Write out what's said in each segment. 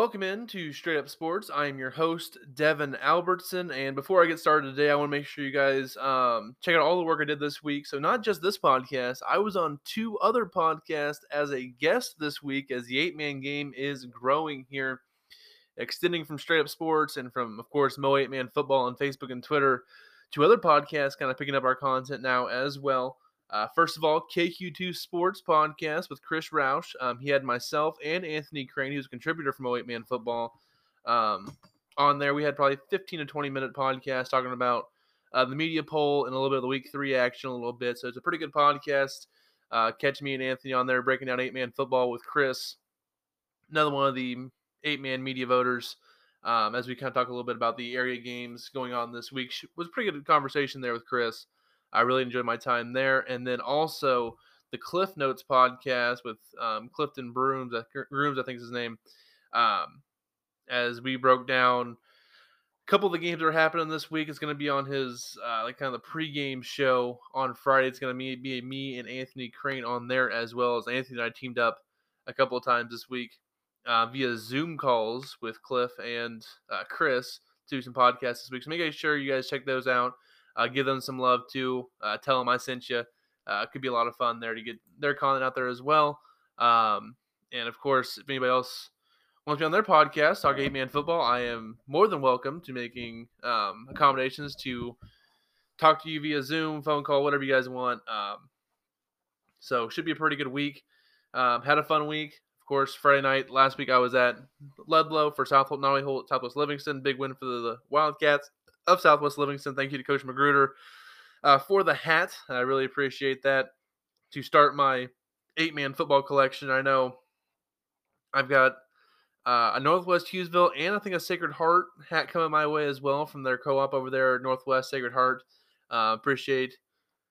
Welcome in to Straight Up Sports. I am your host, Devin Albertson. And before I get started today, I want to make sure you guys um, check out all the work I did this week. So, not just this podcast, I was on two other podcasts as a guest this week as the eight man game is growing here, extending from Straight Up Sports and from, of course, Mo 8 Man Football on Facebook and Twitter to other podcasts, kind of picking up our content now as well. Uh, first of all, KQ2 Sports Podcast with Chris Roush. Um, he had myself and Anthony Crane, who's a contributor from 08 Man Football, um, on there. We had probably 15 to 20 minute podcast talking about uh, the media poll and a little bit of the week three action, a little bit. So it's a pretty good podcast. Uh, catch me and Anthony on there breaking down 8 Man Football with Chris, another one of the 8 Man media voters. Um, as we kind of talk a little bit about the area games going on this week, it was a pretty good conversation there with Chris. I really enjoyed my time there. And then also the Cliff Notes podcast with um, Clifton Brooms, Brooms, I think is his name, um, as we broke down a couple of the games that are happening this week. It's going to be on his uh, like kind of the pregame show on Friday. It's going to be, me and Anthony Crane on there as well as Anthony and I teamed up a couple of times this week uh, via Zoom calls with Cliff and uh, Chris to do some podcasts this week. So make sure you guys check those out. Uh, give them some love too. Uh, tell them I sent you. Uh, it could be a lot of fun there to get their content out there as well. Um, and of course, if anybody else wants to be on their podcast, Talk Eight Man Football, I am more than welcome to making um, accommodations to talk to you via Zoom, phone call, whatever you guys want. Um, so should be a pretty good week. Um, had a fun week. Of course, Friday night last week I was at Ludlow for South not only Southwest Livingston, big win for the Wildcats of Southwest Livingston. Thank you to Coach Magruder uh, for the hat. I really appreciate that. To start my eight man football collection, I know I've got uh, a Northwest Hughesville and I think a Sacred Heart hat coming my way as well from their co op over there, Northwest Sacred Heart. Uh, appreciate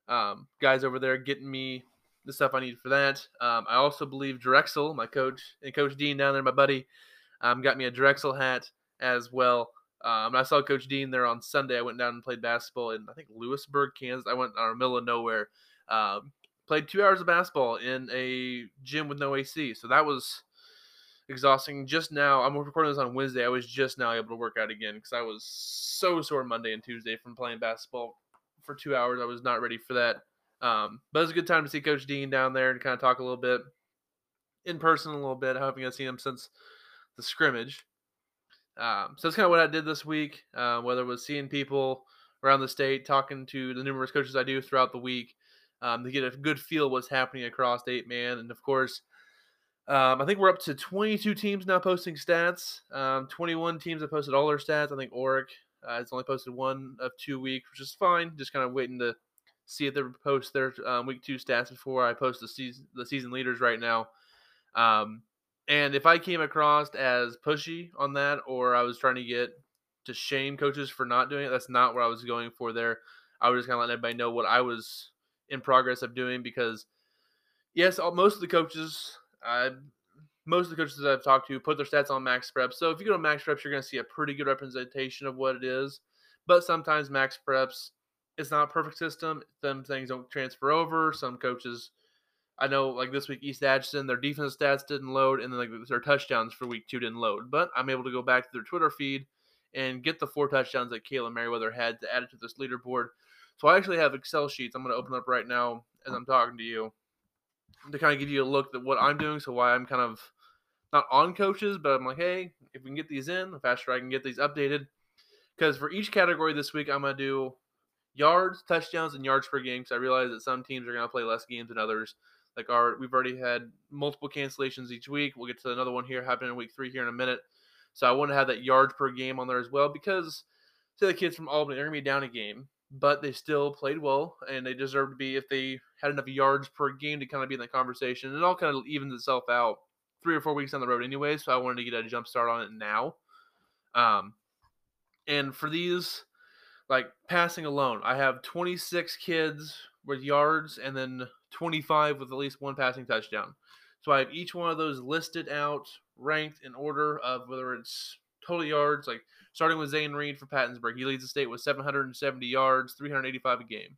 um, guys over there getting me the stuff I need for that. Um, I also believe Drexel, my coach, and Coach Dean down there, my buddy, um, got me a Drexel hat as well. Um, I saw Coach Dean there on Sunday. I went down and played basketball in I think Lewisburg, Kansas. I went out the middle of nowhere. Um, played two hours of basketball in a gym with no AC. So that was exhausting. Just now, I'm recording this on Wednesday. I was just now able to work out again because I was so sore Monday and Tuesday from playing basketball for two hours. I was not ready for that. Um, but it was a good time to see Coach Dean down there and kind of talk a little bit in person a little bit. I haven't seen him since the scrimmage. Um, so that's kind of what I did this week, uh, whether it was seeing people around the state, talking to the numerous coaches I do throughout the week um, to get a good feel of what's happening across eight man. And of course, um, I think we're up to 22 teams now posting stats. Um, 21 teams have posted all their stats. I think Orrick uh, has only posted one of two weeks, which is fine. Just kind of waiting to see if they post their um, week two stats before I post the season the season leaders right now. Um, and if I came across as pushy on that, or I was trying to get to shame coaches for not doing it, that's not what I was going for there. I was just kind of letting everybody know what I was in progress of doing because, yes, most of the coaches, I, most of the coaches that I've talked to put their stats on MaxPreps. So if you go to MaxPreps, you're going to see a pretty good representation of what it is. But sometimes max preps, it's not a perfect system. Some things don't transfer over. Some coaches I know like this week East Atchison, their defense stats didn't load, and then like their touchdowns for week two didn't load. But I'm able to go back to their Twitter feed and get the four touchdowns that Kalen Merriweather had to add it to this leaderboard. So I actually have Excel sheets. I'm going to open up right now as I'm talking to you to kind of give you a look at what I'm doing. So why I'm kind of not on coaches, but I'm like, hey, if we can get these in, the faster I can get these updated. Because for each category this week, I'm going to do yards, touchdowns, and yards per game. Because I realize that some teams are going to play less games than others. Like our, we've already had multiple cancellations each week. We'll get to another one here happening in week three here in a minute. So I want to have that yards per game on there as well because say the kids from Albany they're gonna be down a game, but they still played well and they deserve to be if they had enough yards per game to kind of be in that conversation. It all kind of evens itself out three or four weeks down the road anyway. So I wanted to get a jump start on it now. Um, and for these, like passing alone, I have 26 kids with yards and then 25 with at least one passing touchdown. So I have each one of those listed out, ranked in order of whether it's total yards, like starting with Zane Reed for Pattonsburg. He leads the state with 770 yards, 385 a game.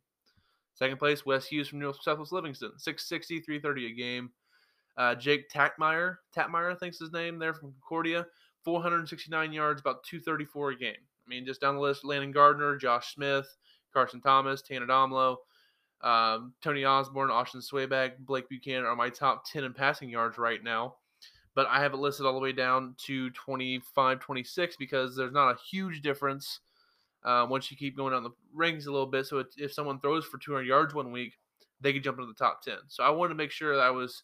Second place, Wes Hughes from North Southwest Livingston, 660, 330 a game. Uh, Jake Tatmeyer, Tatmeyer, I think's his name there from Concordia, 469 yards, about 234 a game. I mean, just down the list: Landon Gardner, Josh Smith, Carson Thomas, Tanner Domlo, um, Tony Osborne, Austin Swayback, Blake Buchanan are my top 10 in passing yards right now. But I have it listed all the way down to 25, 26 because there's not a huge difference um, once you keep going down the rings a little bit. So if someone throws for 200 yards one week, they could jump into the top 10. So I wanted to make sure that I was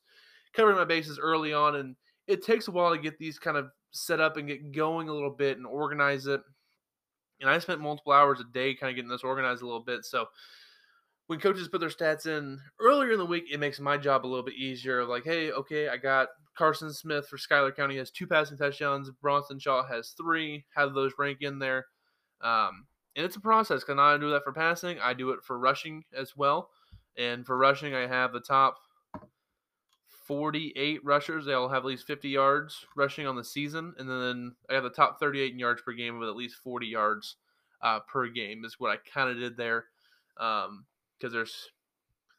covering my bases early on. And it takes a while to get these kind of set up and get going a little bit and organize it. And I spent multiple hours a day kind of getting this organized a little bit. So when coaches put their stats in earlier in the week, it makes my job a little bit easier. Like, hey, okay, I got Carson Smith for Schuyler County has two passing touchdowns. Bronson Shaw has three. Do those rank in there? Um, and it's a process because I do that for passing. I do it for rushing as well. And for rushing, I have the top 48 rushers. They all have at least 50 yards rushing on the season. And then I have the top 38 in yards per game with at least 40 yards uh, per game, is what I kind of did there. Because there's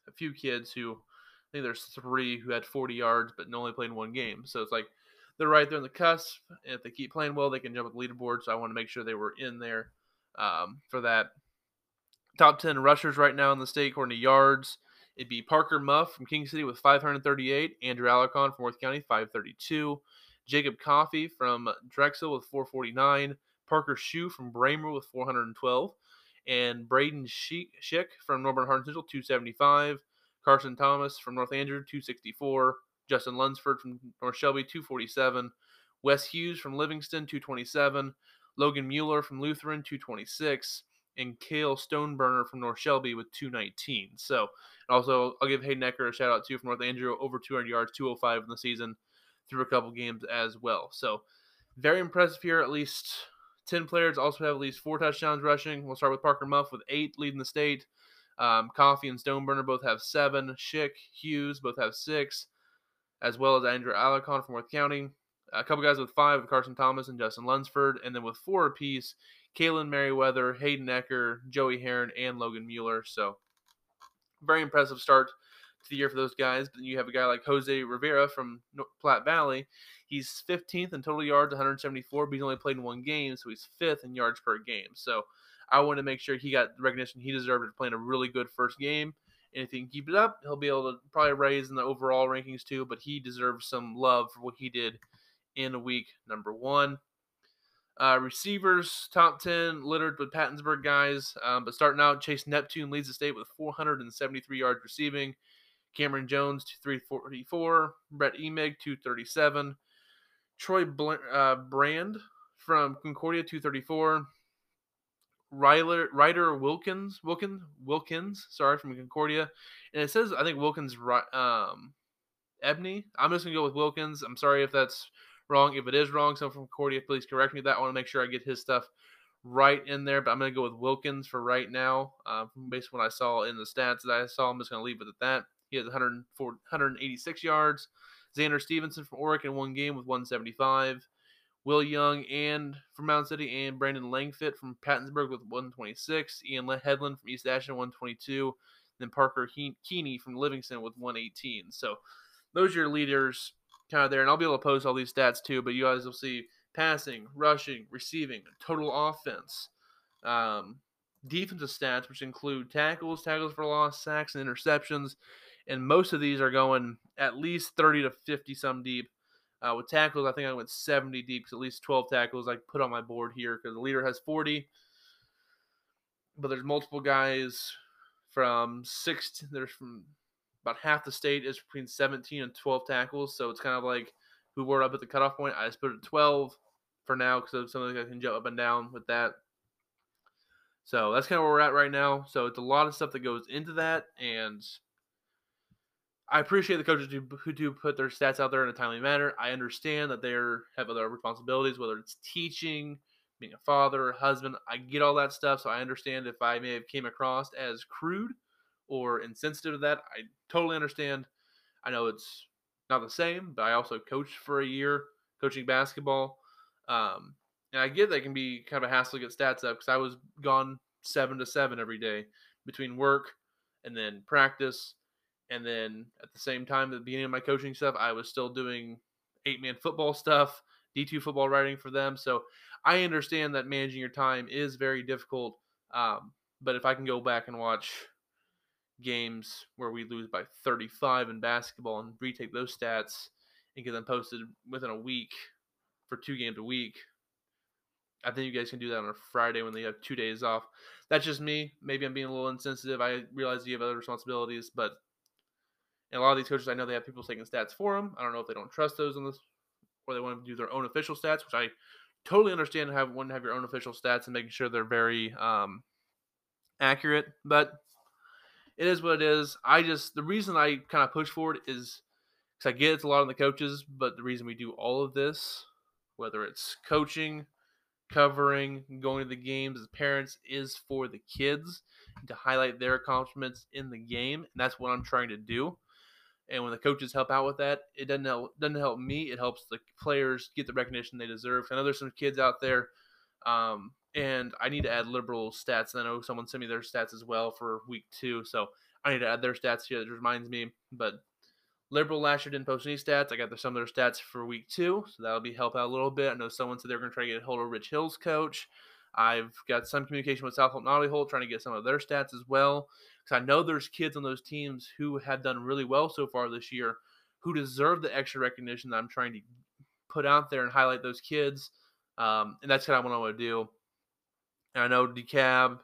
a few kids who, I think there's three who had 40 yards but only played one game. So it's like they're right there in the cusp. And if they keep playing well, they can jump up the leaderboard. So I want to make sure they were in there um, for that. Top 10 rushers right now in the state, according to yards. It'd be Parker Muff from King City with 538, Andrew Alarcon from Worth County 532, Jacob Coffey from Drexel with 449, Parker Shue from Braymer with 412, and Braden Schick from Norborne Hardin Central 275, Carson Thomas from North Andrew 264, Justin Lunsford from North Shelby 247, Wes Hughes from Livingston 227, Logan Mueller from Lutheran 226, and Kale Stoneburner from North Shelby with 219. So also, I'll give Hayden Ecker a shout out too from North Andrew, over 200 yards, 205 in the season, through a couple games as well. So very impressive here. At least 10 players also have at least four touchdowns rushing. We'll start with Parker Muff with eight leading the state. Um, Coffey and Stoneburner both have seven. Schick, Hughes both have six, as well as Andrew Alarcon from Worth County. A couple guys with five, Carson Thomas and Justin Lunsford. And then with four apiece, Kalen Merriweather, Hayden Ecker, Joey Heron, and Logan Mueller. So very impressive start the year for those guys. But then you have a guy like Jose Rivera from Platte Valley. He's 15th in total yards, 174, but he's only played in one game, so he's fifth in yards per game. So I want to make sure he got the recognition he deserved for playing a really good first game. And if he can keep it up, he'll be able to probably raise in the overall rankings too. But he deserves some love for what he did in week number one. Uh, receivers, top 10, littered with Pattonsburg guys. Um, but starting out, Chase Neptune leads the state with 473 yards receiving. Cameron Jones, 344. Brett Emig, 237. Troy Bl- uh, Brand from Concordia, 234. Ryler, Ryder Wilkins, Wilkins, Wilkins, sorry, from Concordia. And it says, I think Wilkins, um, Ebony. I'm just going to go with Wilkins. I'm sorry if that's wrong. If it is wrong, someone from Concordia, please correct me that. I want to make sure I get his stuff right in there, but I'm going to go with Wilkins for right now. Uh, based on what I saw in the stats that I saw, I'm just going to leave it at that. He has 186 yards. Xander Stevenson from Oregon in one game with 175. Will Young and from Mound City and Brandon Langfit from Pattonsburg with 126. Ian Headland from East Atchison 122. Then Parker Keeney from Livingston with 118. So those are your leaders kind of there, and I'll be able to post all these stats too. But you guys will see passing, rushing, receiving, total offense, um, defensive stats, which include tackles, tackles for loss, sacks, and interceptions. And most of these are going at least 30 to 50 some deep. Uh, with tackles, I think I went 70 deep at least 12 tackles I put on my board here because the leader has 40. But there's multiple guys from six. There's from about half the state is between 17 and 12 tackles. So it's kind of like who were up at the cutoff point. I just put it at 12 for now because of the guys can jump up and down with that. So that's kind of where we're at right now. So it's a lot of stuff that goes into that, and I appreciate the coaches who, do put their stats out there in a timely manner. I understand that they have other responsibilities, whether it's teaching, being a father, a husband. I get all that stuff, so I understand if I may have came across as crude or insensitive to that. I totally understand. I know it's not the same, but I also coached for a year coaching basketball. Um, and I get that can be kind of a hassle to get stats up because I was gone seven to seven every day between work and then practice. And then at the same time, at the beginning of my coaching stuff, I was still doing eight man football stuff D2 football writing for them. So I understand that managing your time is very difficult. Um, but if I can go back and watch games where we lose by 35 in basketball and retake those stats and get them posted within a week for two games a week, I think you guys can do that on a Friday when they have two days off. That's just me. Maybe I'm being a little insensitive. I realize you have other responsibilities, but and a lot of these coaches, I know they have people taking stats for them. I don't know if they don't trust those on this, or they want to do their own official stats, which I totally understand. Have want to have your own official stats and making sure they're very um, accurate. But it is what it is. I just the reason I kind of push for it is because I get it's a lot on the coaches, but the reason we do all of this, whether it's coaching, covering, going to the games as parents, is for the kids to highlight their accomplishments in the game, and that's what I'm trying to do. And when the coaches help out with that, it doesn't help, doesn't help me. It helps the players get the recognition they deserve. I know there's some kids out there, um, and I need to add liberal stats. And I know someone sent me their stats as well for week two, so I need to add their stats here. That reminds me. But liberal last year didn't post any stats. I got some of their stats for week two, so that'll be help out a little bit. I know someone said they're going to try to get a hold of Rich Hill's coach. I've got some communication with South Holton Holt trying to get some of their stats as well. Because I know there's kids on those teams who have done really well so far this year who deserve the extra recognition that I'm trying to put out there and highlight those kids. Um, and that's kind of what I want to do. And I know DeKalb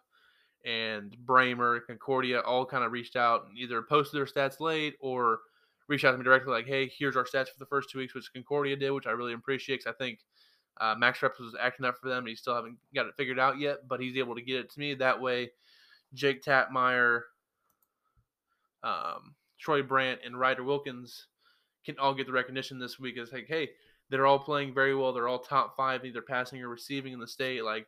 and Braymer, Concordia all kind of reached out and either posted their stats late or reached out to me directly, like, hey, here's our stats for the first two weeks, which Concordia did, which I really appreciate because I think uh, MaxPreps was acting up for them, and he still haven't got it figured out yet, but he's able to get it to me. That way, Jake Tapmeyer, um, Troy Brandt, and Ryder Wilkins can all get the recognition this week. It's like, hey, they're all playing very well. They're all top five, either passing or receiving in the state. Like,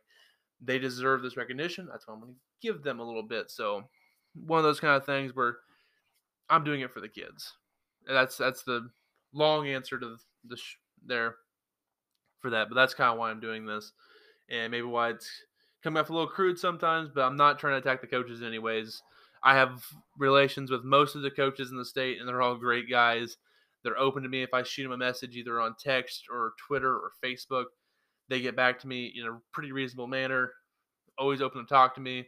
they deserve this recognition. That's why I'm going to give them a little bit. So, one of those kind of things where I'm doing it for the kids. That's that's the long answer to the sh- there for that. But that's kind of why I'm doing this, and maybe why it's coming off a little crude sometimes. But I'm not trying to attack the coaches anyways. I have relations with most of the coaches in the state, and they're all great guys. They're open to me if I shoot them a message either on text or Twitter or Facebook. They get back to me in a pretty reasonable manner. Always open to talk to me,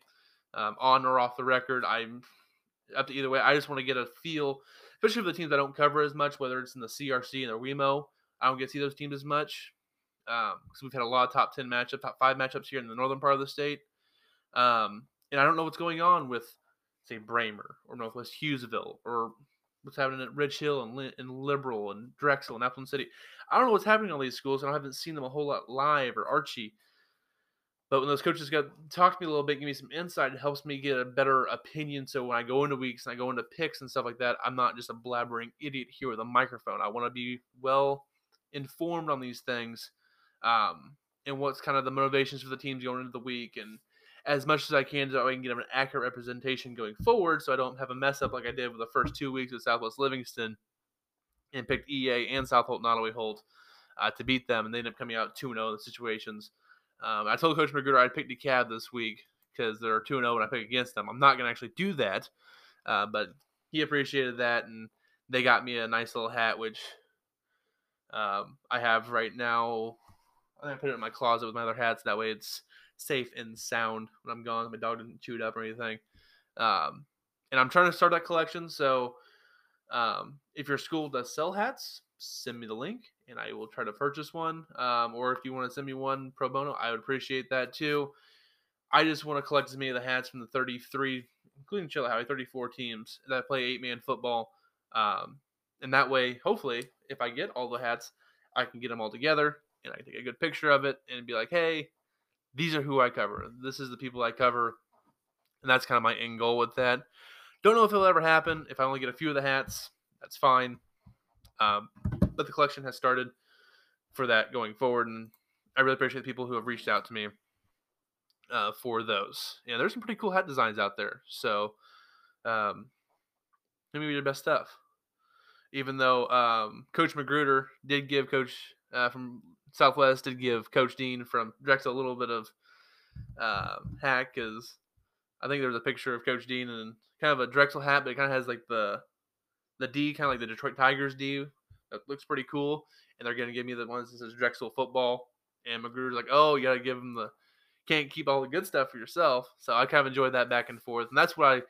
um, on or off the record. I'm up to either way. I just want to get a feel especially for the teams I don't cover as much, whether it's in the CRC and the WeMo. I don't get to see those teams as much because um, we've had a lot of top 10 matchups, top five matchups here in the northern part of the state. Um, and I don't know what's going on with, say, Braymer or Northwest Hughesville or what's happening at Rich Hill and, and Liberal and Drexel and Appleton City. I don't know what's happening in all these schools. And I haven't seen them a whole lot live or Archie. But when those coaches got talk to me a little bit, give me some insight, it helps me get a better opinion. So when I go into weeks and I go into picks and stuff like that, I'm not just a blabbering idiot here with a microphone. I want to be well informed on these things, um, and what's kind of the motivations for the teams going into the week, and as much as I can, so I can get an accurate representation going forward, so I don't have a mess up like I did with the first two weeks with Southwest Livingston, and picked EA and South Holt Nodaway Holt uh, to beat them, and they ended up coming out two 0 in the situations. Um, I told Coach Magruder I'd pick DeKalb this week because they're 2 0 when I pick against them. I'm not going to actually do that, uh, but he appreciated that, and they got me a nice little hat, which um, I have right now. To put it in my closet with my other hats. That way it's safe and sound when I'm gone. My dog didn't chew it up or anything. Um, and I'm trying to start that collection. So um, if your school does sell hats, send me the link and I will try to purchase one. Um, or if you want to send me one pro bono, I would appreciate that too. I just want to collect as many of the hats from the 33, including Chilhowee, 34 teams that play eight man football. Um, and that way, hopefully, if I get all the hats, I can get them all together and I can take a good picture of it and be like, hey, these are who I cover. This is the people I cover. And that's kind of my end goal with that. Don't know if it'll ever happen. If I only get a few of the hats, that's fine. Um, but the collection has started for that going forward, and I really appreciate the people who have reached out to me uh, for those. Yeah, there's some pretty cool hat designs out there. So, um, maybe your best stuff. Even though um, Coach Magruder did give Coach uh, from Southwest did give Coach Dean from Drexel a little bit of uh, hack because I think there's a picture of Coach Dean and kind of a Drexel hat, but it kind of has like the the D, kind of like the Detroit Tigers D that looks pretty cool, and they're gonna give me the ones that says Drexel football. And Magruder's like, oh, you gotta give them the can't keep all the good stuff for yourself. So I kind of enjoyed that back and forth, and that's what I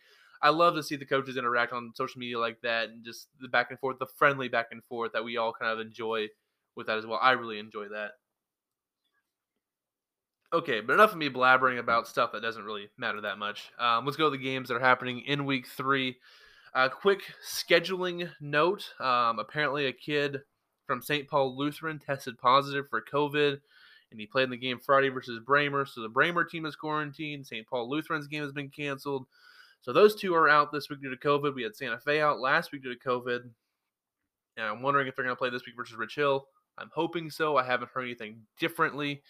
I love to see the coaches interact on social media like that, and just the back and forth, the friendly back and forth that we all kind of enjoy with that as well. I really enjoy that. Okay, but enough of me blabbering about stuff that doesn't really matter that much. Um, let's go to the games that are happening in week three. A quick scheduling note um, apparently, a kid from St. Paul Lutheran tested positive for COVID, and he played in the game Friday versus Braymer. So the Braymer team is quarantined. St. Paul Lutheran's game has been canceled. So those two are out this week due to COVID. We had Santa Fe out last week due to COVID. And I'm wondering if they're going to play this week versus Rich Hill. I'm hoping so. I haven't heard anything differently.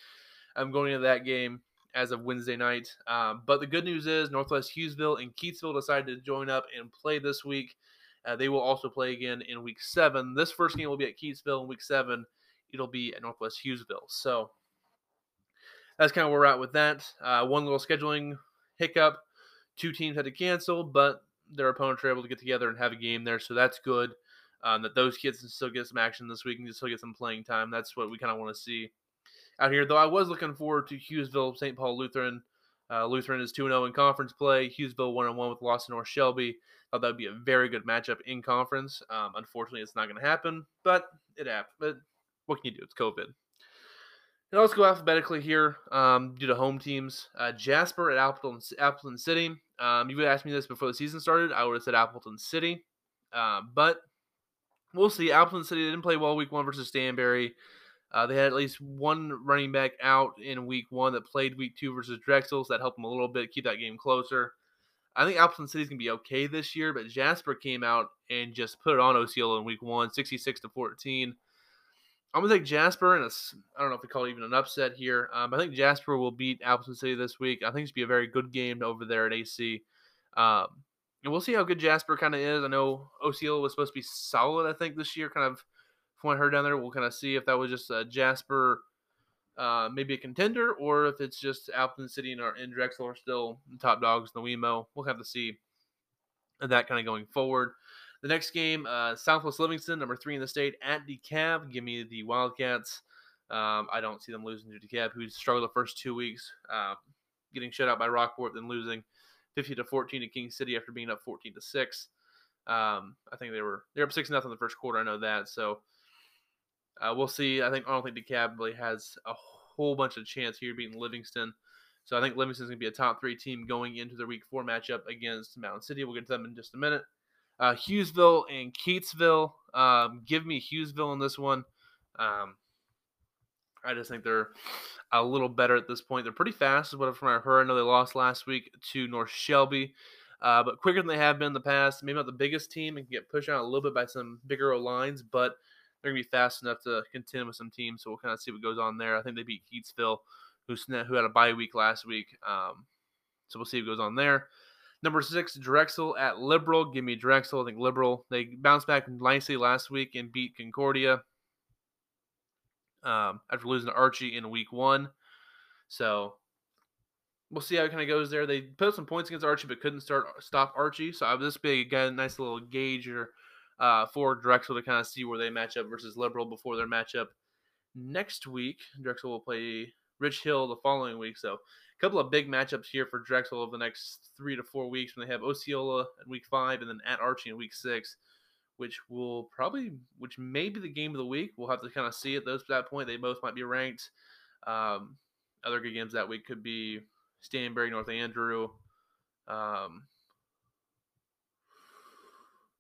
I'm going into that game as of Wednesday night. Um, but the good news is Northwest Hughesville and Keytesville decided to join up and play this week. Uh, they will also play again in week seven. This first game will be at Keytesville. In week seven, it'll be at Northwest Hughesville. So that's kind of where we're at with that. Uh, one little scheduling hiccup. Two teams had to cancel, but their opponents were able to get together and have a game there. So that's good. Um, that those kids can still get some action this week and still get some playing time. That's what we kind of want to see out here. Though I was looking forward to Hughesville, St. Paul Lutheran. Uh, Lutheran is 2 0 in conference play. Hughesville 1 1 with Lawson North Shelby. Thought that would be a very good matchup in conference. Um, unfortunately, it's not going to happen, but it happened. But what can you do? It's COVID. Now let's go alphabetically here um, due to home teams. Uh, Jasper at Appleton, Appleton City. Um, you would ask me this before the season started. I would have said Appleton City. Uh, but we'll see. Appleton City didn't play well week one versus Stanberry. Uh, they had at least one running back out in week one that played week two versus Drexel, so that helped them a little bit keep that game closer. I think Appleton City's gonna be okay this year, but Jasper came out and just put it on Osceola in week one, 66 to 14. I'm gonna take Jasper, and I don't know if we call it even an upset here. Um, I think Jasper will beat Appleton City this week. I think it's be a very good game over there at AC. Um, and we'll see how good Jasper kind of is. I know Osceola was supposed to be solid, I think, this year, kind of I heard down there. We'll kind of see if that was just a Jasper, uh, maybe a contender, or if it's just Appleton City and, our, and Drexel are still top dogs in the WeMo. We'll have to see that kind of going forward. The next game, uh, Southwest Livingston, number three in the state, at DeKalb. Give me the Wildcats. Um, I don't see them losing to DeKalb, who struggled the first two weeks, uh, getting shut out by Rockport, then losing 50 to 14 to King City after being up 14 to six. Um, I think they were they're up six nothing in the first quarter. I know that. So uh, we'll see. I think I don't think DeKalb really has a whole bunch of chance here beating Livingston. So I think Livingston's gonna be a top three team going into their week four matchup against Mound City. We'll get to them in just a minute. Uh, Hughesville and Keytesville. Um, give me Hughesville in this one. Um, I just think they're a little better at this point. They're pretty fast, is what from I heard. I know they lost last week to North Shelby, uh, but quicker than they have been in the past. Maybe not the biggest team and can get pushed out a little bit by some bigger lines, but they're gonna be fast enough to contend with some teams. So we'll kind of see what goes on there. I think they beat Keytesville, who who had a bye week last week. Um, so we'll see what goes on there. Number six, Drexel at Liberal. Give me Drexel. I think Liberal. They bounced back nicely last week and beat Concordia um, after losing to Archie in week one. So we'll see how it kind of goes there. They put up some points against Archie, but couldn't start stop Archie. So this be a nice little gauge uh, for Drexel to kind of see where they match up versus Liberal before their matchup next week. Drexel will play Rich Hill the following week. So a couple of big matchups here for Drexel over the next three to four weeks when they have Osceola in week five and then at Archie in week six, which will probably, which may be the game of the week. We'll have to kind of see at those that point. They both might be ranked. Um, other good games that week could be Stanberry, North Andrew. Um,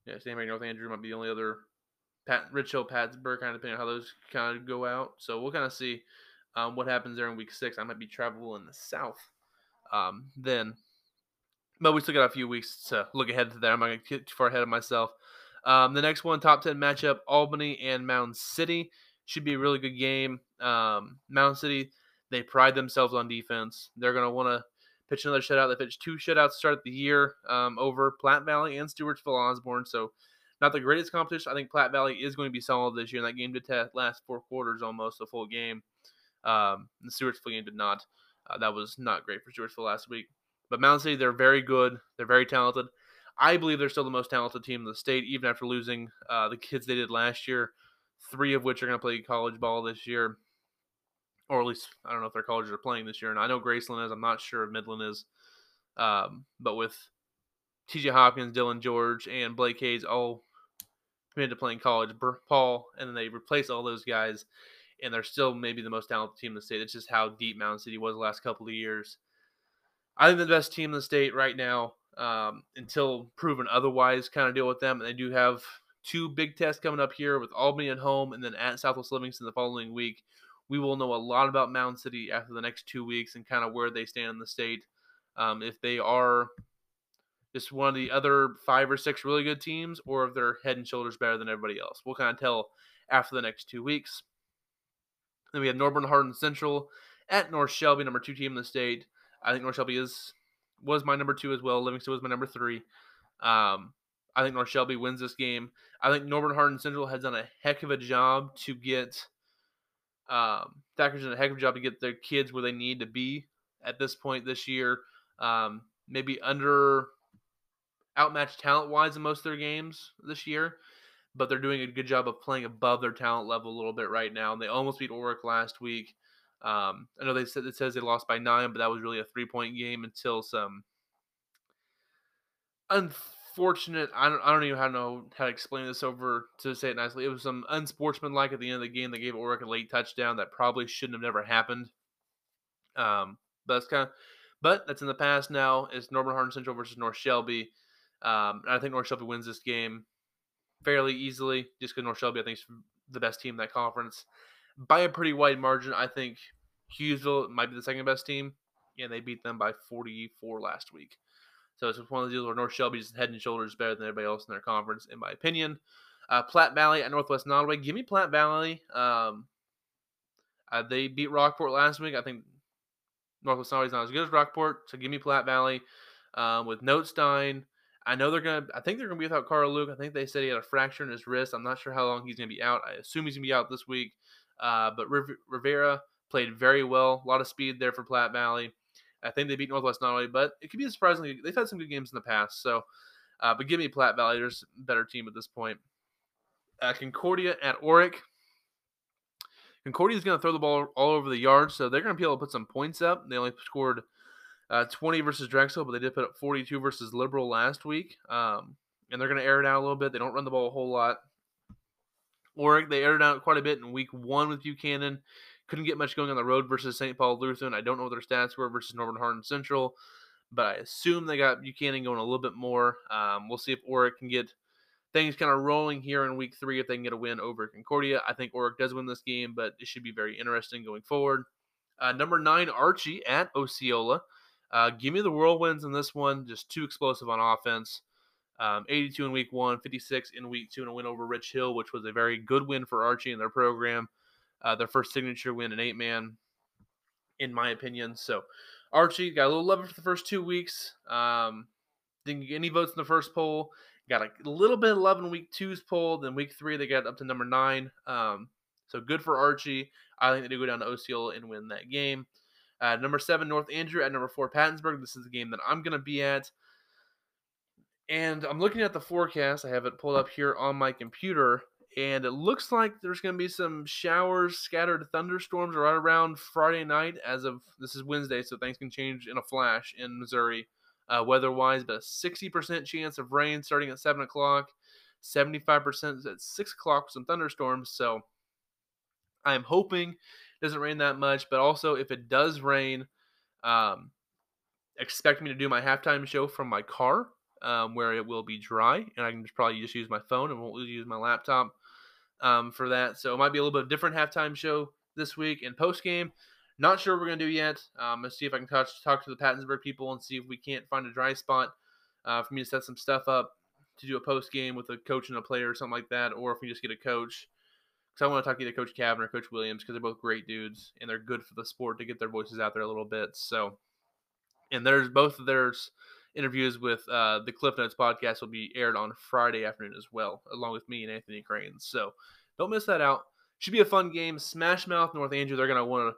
yeah, Stanberry, North Andrew might be the only other. Pat, Rich Hill, Pattonsburg, kind of depending on how those kind of go out. So we'll kind of see um, what happens there in week six. I might be traveling in the south um, then. But we still got a few weeks to look ahead to that. I'm not going to get too far ahead of myself. Um, the next one, top 10 matchup Albany and Mound City. Should be a really good game. Um, Mound City, they pride themselves on defense. They're going to want to pitch another shutout. They pitched two shutouts to start the year um, over Platte Valley and Stewartsville Osborne. So, not the greatest competition. I think Platte Valley is going to be solid this year. And that game did last four quarters almost, a full game. Um, the Stewartsville game did not. Uh, that was not great for Stewartsville last week. But Mound City, they're very good. They're very talented. I believe they're still the most talented team in the state, even after losing uh, the kids they did last year. three of which are going to play college ball this year, or at least I don't know if their colleges are playing this year. And I know Graceland is. I'm not sure if Midland is. Um, but with T.J. Hopkins, Dylan George, and Blake Hayes all committed to playing college, Paul, and then they replace all those guys, and they're still maybe the most talented team in the state. It's just how deep Mound City was the last couple of years. I think the best team in the state right now, um, until proven otherwise, kind of deal with them. And they do have two big tests coming up here with Albany at home and then at Southwest Livingston the following week. We will know a lot about Mound City after the next two weeks and kind of where they stand in the state. Um, if they are just one of the other five or six really good teams, or if they're head and shoulders better than everybody else. We'll kind of tell after the next two weeks. Then we have Norborne Hardin Central at North Shelby, number two team in the state. I think North Shelby is was my number two as well. Livingston was my number three. Um, I think North Shelby wins this game. I think Norborne Hardin Central has done a heck of a job to get um, Thacker's done a heck of a job to get their kids where they need to be at this point this year. Um, maybe under outmatched talent wise in most of their games this year, but they're doing a good job of playing above their talent level a little bit right now. And they almost beat Orrick last week. Um, I know they said it says they lost by nine, but that was really a three point game until some unfortunate. I don't I don't even how to know how to explain this over to say it nicely. It was some unsportsmanlike at the end of the game. They gave Orrick a late touchdown that probably shouldn't have never happened. Um, but that's kind of, but that's in the past now. It's Norborne Hardin Central versus North Shelby. Um, I think North Shelby wins this game fairly easily, just because North Shelby I think is the best team in that conference by a pretty wide margin. I think Hughesville might be the second best team, and they beat them by 44 last week. So it's one of the deals where North Shelby's head and shoulders better than everybody else in their conference, in my opinion. Uh, Platte Valley at Northwest Nodaway. Give me Platte Valley. Um, uh, they beat Rockport last week. I think Northwest Nodaway is not as good as Rockport, so give me Platte Valley um, with Notestein. I know they're gonna. I think they're gonna be without Carl Luke. I think they said he had a fracture in his wrist. I'm not sure how long he's gonna be out. I assume he's gonna be out this week. Uh, but Rivera played very well. A lot of speed there for Platte Valley. I think they beat Northwest Nodaway, but it could be surprisingly. They've had some good games in the past. So, uh, but give me Platte Valley. There's a better team at this point. Uh, Concordia at Orrick. Concordia is going to throw the ball all over the yard, so they're going to be able to put some points up. They only scored uh, 20 versus Drexel, but they did put up 42 versus Liberal last week. Um, and they're going to air it out a little bit. They don't run the ball a whole lot. Orrick, they aired out quite a bit in week one with Buchanan. Couldn't get much going on the road versus St. Paul Lutheran. I don't know what their stats were versus Norborne Hardin Central, but I assume they got Buchanan going a little bit more. Um, we'll see if Orrick can get things kind of rolling here in week three if they can get a win over Concordia. I think Orrick does win this game, but it should be very interesting going forward. Uh, number nine, Archie at Osceola. Uh, give me the whirlwinds in this one. Just too explosive on offense. Um, 82 in week one, 56 in week two, and a win over Rich Hill, which was a very good win for Archie and their program. Uh, their first signature win in eight man, in my opinion. So Archie got a little love for the first two weeks. Um, didn't get any votes in the first poll. Got a little bit of love in week two's poll. Then week three, they got up to number nine. Um, so good for Archie. I think they do go down to Osceola and win that game. Uh, number seven, North Andrew at number four, Pattonsburg. This is the game that I'm going to be at. And I'm looking at the forecast. I have it pulled up here on my computer. And it looks like there's going to be some showers, scattered thunderstorms right around Friday night. As of this is Wednesday, so things can change in a flash in Missouri uh, weather wise. But a 60% chance of rain starting at 7 o'clock, 75% at 6 o'clock some thunderstorms. So I'm hoping it doesn't rain that much. But also, if it does rain, um, expect me to do my halftime show from my car, um, where it will be dry, and I can just probably just use my phone and won't use my laptop um, for that. So it might be a little bit different halftime show this week and post game. Not sure what we're gonna do yet. Um, let's see if I can touch, talk to the Pattonsburg people and see if we can't find a dry spot uh, for me to set some stuff up to do a post game with a coach and a player or something like that, or if we just get a coach because I want to talk to either Coach Cavan or Coach Williams because they're both great dudes and they're good for the sport to get their voices out there a little bit. So, and there's both of theirs interviews with uh, the Cliff Notes podcast will be aired on Friday afternoon as well, along with me and Anthony Cranes. So don't miss that out. Should be a fun game. Smash Mouth, North Andrew, they're going to want to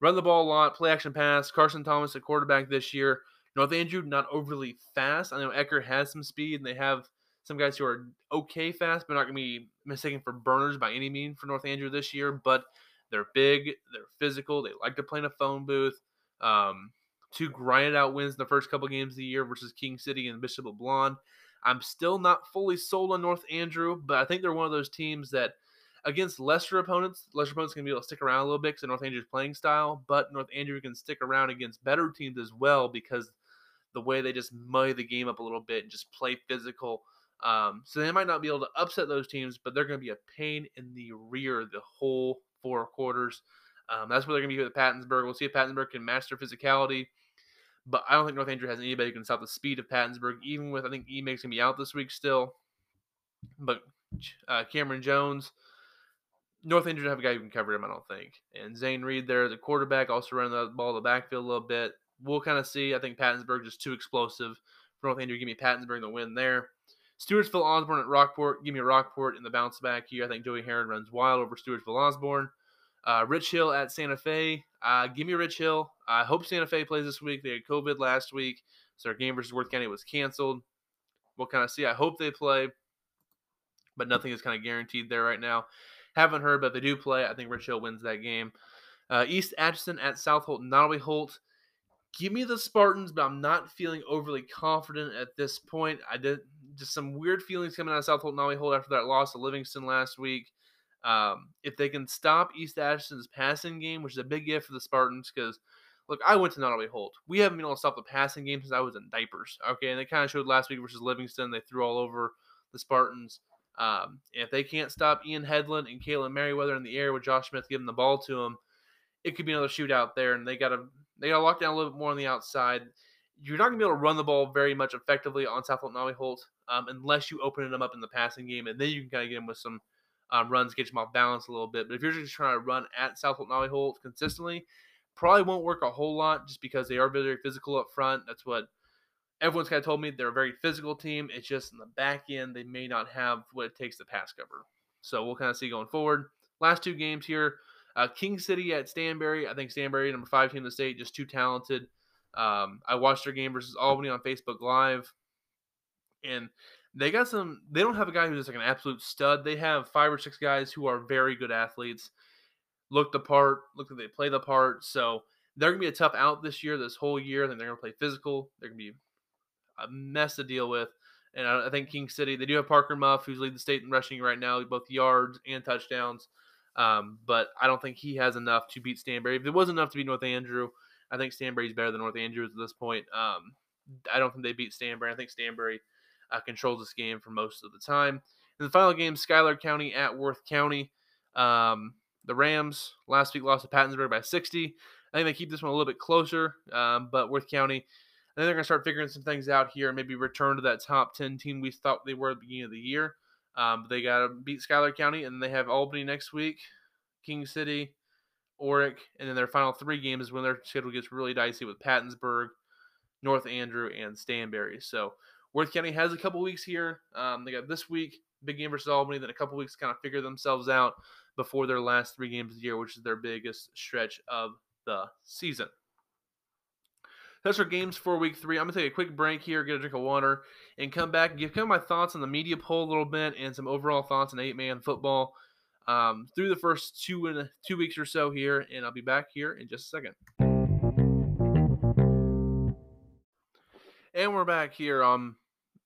run the ball a lot, play action pass. Carson Thomas, a quarterback this year. North Andrew, not overly fast. I know Ecker has some speed and they have some guys who are okay fast, but not going to be mistaken for burners by any means for North Andrew this year. But they're big, they're physical, they like to play in a phone booth. Um, two grinded out wins in the first couple games of the year versus King City and Bishop LeBlond. I'm still not fully sold on North Andrew, but I think they're one of those teams that against lesser opponents, lesser opponents can be able to stick around a little bit because of North Andrew's playing style, but North Andrew can stick around against better teams as well because the way they just muddy the game up a little bit and just play physical. Um, so they might not be able to upset those teams, but they're going to be a pain in the rear the whole four quarters. Um, that's where they're going to be with Pattonsburg. We'll see if Pattonsburg can master physicality. But I don't think North Andrew has anybody who can stop the speed of Pattonsburg, even with I think E makes to be out this week still. But uh, Cameron Jones, North Andrew doesn't have a guy who can cover him, I don't think. And Zane Reed there, the quarterback, also running the ball the backfield a little bit. We'll kind of see. I think Pattonsburg just too explosive for North Andrew. Give me Pattonsburg the win there. Stewartsville Osborne at Rockport. Give me Rockport in the bounce back here. I think Joey Heron runs wild over Stewartsville Osborne. Uh, Rich Hill at Santa Fe. Uh, give me Rich Hill. I hope Santa Fe plays this week. They had COVID last week, so their game versus Worth County was canceled. We'll kind of see. I hope they play, but nothing is kind of guaranteed there right now. Haven't heard, but they do play. I think Rich Hill wins that game. Uh, East Atchison at South Holt. Nodaway Holt. Give me the Spartans, but I'm not feeling overly confident at this point. I did just some weird feelings coming out of South Holt Nodaway Holt after that loss to Livingston last week. Um, if they can stop East Atchison's passing game, which is a big gift for the Spartans, because look, I went to Nodaway Holt. We haven't been able to stop the passing game since I was in diapers. Okay, and they kind of showed last week versus Livingston. They threw all over the Spartans. Um, if they can't stop Ian Headland and Kalen Merriweather in the air with Josh Smith giving the ball to them, it could be another shootout there. And they got to they got to lock down a little bit more on the outside. You're not going to be able to run the ball very much effectively on South Nodaway Holt um, unless you open them up in the passing game, and then you can kind of get them with some um, runs, get them off balance a little bit. But if you're just trying to run at South Holt Nodaway Holt consistently, probably won't work a whole lot just because they are very physical up front. That's what everyone's kind of told me. They're a very physical team. It's just in the back end, they may not have what it takes to pass cover. So we'll kind of see going forward. Last two games here uh, King City at Stanberry. I think Stanberry, number five team in the state, just too talented. Um, I watched their game versus Albany on Facebook Live, and they got some. They don't have a guy who's just like an absolute stud. They have five or six guys who are very good athletes, look the part, look like they play the part. So they're gonna be a tough out this year, this whole year. I think they're gonna play physical. They're gonna be a mess to deal with. And I, I think King City, they do have Parker Muff, who's leading the state in rushing right now, both yards and touchdowns. Um, but I don't think he has enough to beat Stanberry. If it was enough to beat North Andrew, I think Stanberry's better than North Andrews at this point. Um, I don't think they beat Stanberry. I think Stanberry uh, controls this game for most of the time. In the final game, Schuyler County at Worth County. Um, the Rams last week lost to Pattonsburg by 60. I think they keep this one a little bit closer, um, but Worth County, I think they're going to start figuring some things out here and maybe return to that top 10 team we thought they were at the beginning of the year. Um, they got to beat Schuyler County, and they have Albany next week, King City, Orrick, and then their final three games is when their schedule gets really dicey with Pattonsburg, North Andrew, and Stanberry. So Worth County has a couple weeks here. Um, they got this week, big game versus Albany, then a couple weeks to kind of figure themselves out before their last three games of the year, which is their biggest stretch of the season. That's our games for week three. I'm gonna take a quick break here, get a drink of water, and come back and give kind of my thoughts on the media poll a little bit and some overall thoughts on eight man football um, through the first two and two weeks or so here. And I'll be back here in just a second. And we're back here on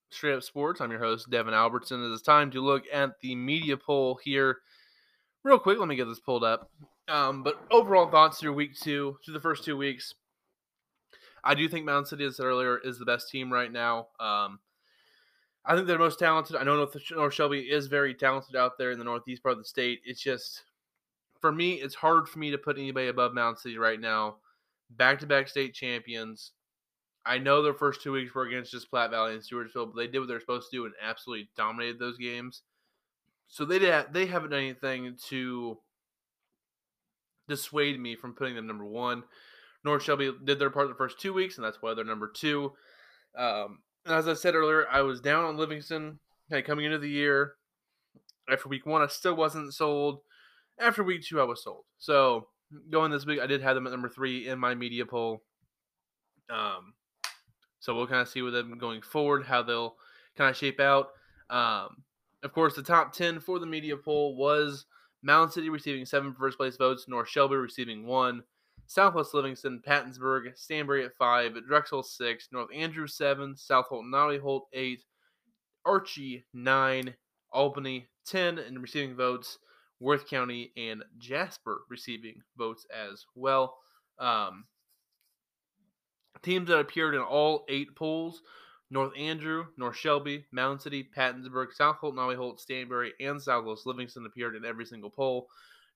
Straight Up Sports. I'm your host, Devin Albertson. It is time to look at the media poll here. Real quick, let me get this pulled up. Um, but overall thoughts through week two, through the first two weeks. I do think Mound City, as earlier, is the best team right now. Um, I think they're most talented. I know North, North Shelby is very talented out there in the northeast part of the state. It's just, for me, it's hard for me to put anybody above Mound City right now. Back to back state champions. I know their first two weeks were against just Platte Valley and Stewartsville, but they did what they're supposed to do and absolutely dominated those games. So they did, they haven't done anything to dissuade me from putting them number one. North Shelby did their part the first two weeks, and that's why they're number two. Um, as I said earlier, I was down on Livingston coming into the year. After week one, I still wasn't sold. After week two, I was sold. So going this week, I did have them at number three in my media poll. Um, so we'll kind of see with them going forward how they'll kind of shape out. Um, of course, the top 10 for the media poll was Mound City receiving seven first place votes, North Shelby receiving one, Southwest Livingston, Pattonsburg, Stanberry at five, Drexel six, North Andrew seven, South Holt, Nodaway Holt eight, Archie nine, Albany ten, and receiving votes, Worth County and Jasper receiving votes as well. Um, teams that appeared in all eight polls North Andrew, North Shelby, Mound City, Pattonsburg, South Holt, Nodaway Holt, Stanberry, and Southwest Livingston appeared in every single poll.